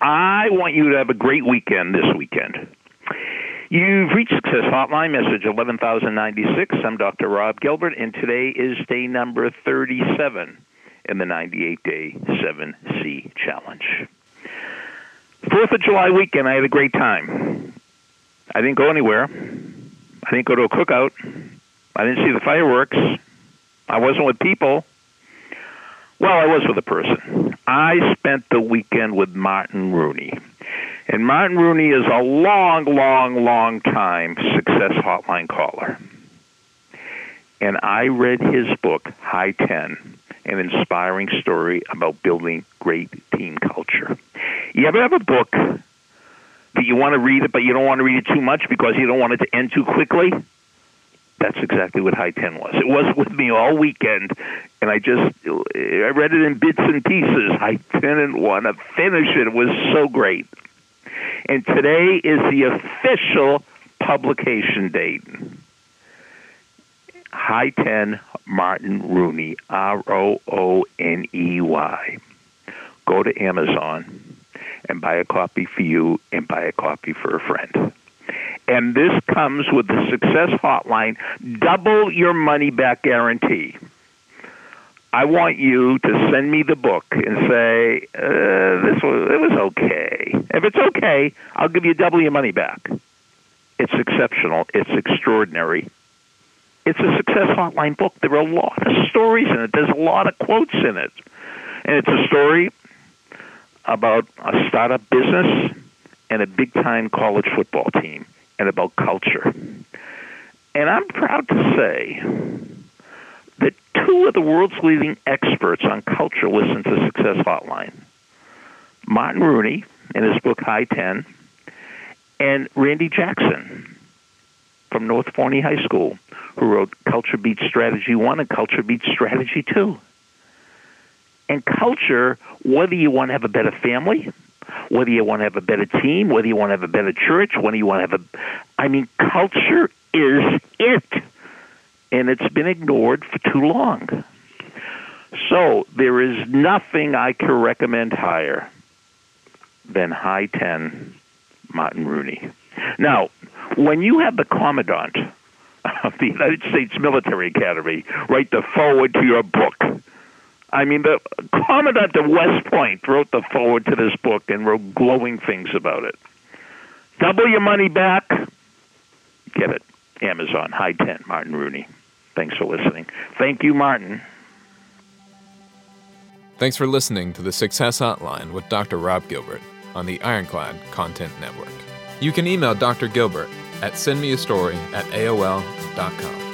I want you to have a great weekend this weekend. You've reached Success Hotline, message 11096. I'm Dr. Rob Gilbert, and today is day number 37 in the 98 day 7C challenge. Fourth of July weekend, I had a great time. I didn't go anywhere. I didn't go to a cookout. I didn't see the fireworks. I wasn't with people. Well, I was with a person. I spent the weekend with Martin Rooney. And Martin Rooney is a long, long, long time success hotline caller. And I read his book, High 10, an inspiring story about building great team culture. You ever have a book that you want to read it, but you don't want to read it too much because you don't want it to end too quickly? That's exactly what High 10 was. It was with me all weekend, and I just, I read it in bits and pieces. I didn't want to finish it. It was so great. And today is the official publication date. High 10 Martin Rooney, R O O N E Y. Go to Amazon and buy a copy for you and buy a copy for a friend. And this comes with the Success Hotline double your money back guarantee. I want you to send me the book and say uh, this was it was okay. If it's okay, I'll give you double your money back. It's exceptional. It's extraordinary. It's a success hotline book. There are a lot of stories in it. There's a lot of quotes in it, and it's a story about a startup business and a big time college football team, and about culture. And I'm proud to say that two of the world's leading experts on culture listen to Success Hotline. Martin Rooney in his book High 10, and Randy Jackson from North Forney High School, who wrote Culture Beats Strategy 1 and Culture Beats Strategy 2. And culture, whether you want to have a better family, whether you want to have a better team, whether you want to have a better church, whether you want to have a. I mean, culture is it and it's been ignored for too long. So there is nothing I can recommend higher than High 10 Martin Rooney. Now, when you have the Commandant of the United States Military Academy write the forward to your book, I mean, the Commandant of West Point wrote the forward to this book and wrote glowing things about it. Double your money back. Get it. Amazon, High 10, Martin Rooney. Thanks for listening. Thank you, Martin. Thanks for listening to the Success Hotline with Dr. Rob Gilbert on the Ironclad Content Network. You can email Dr. Gilbert at sendmeastory at AOL.com.